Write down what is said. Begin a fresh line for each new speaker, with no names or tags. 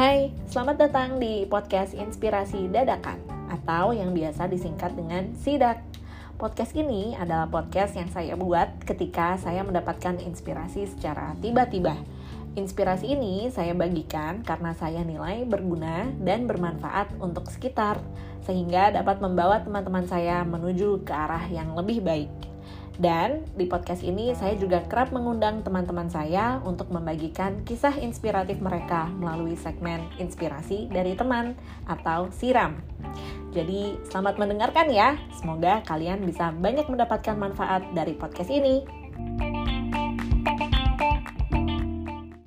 Hai, selamat datang di podcast Inspirasi Dadakan atau yang biasa disingkat dengan SIDAK. Podcast ini adalah podcast yang saya buat ketika saya mendapatkan inspirasi secara tiba-tiba. Inspirasi ini saya bagikan karena saya nilai berguna dan bermanfaat untuk sekitar, sehingga dapat membawa teman-teman saya menuju ke arah yang lebih baik. Dan di podcast ini saya juga kerap mengundang teman-teman saya untuk membagikan kisah inspiratif mereka melalui segmen inspirasi dari teman atau siram. Jadi selamat mendengarkan ya. Semoga kalian bisa banyak mendapatkan manfaat dari podcast ini.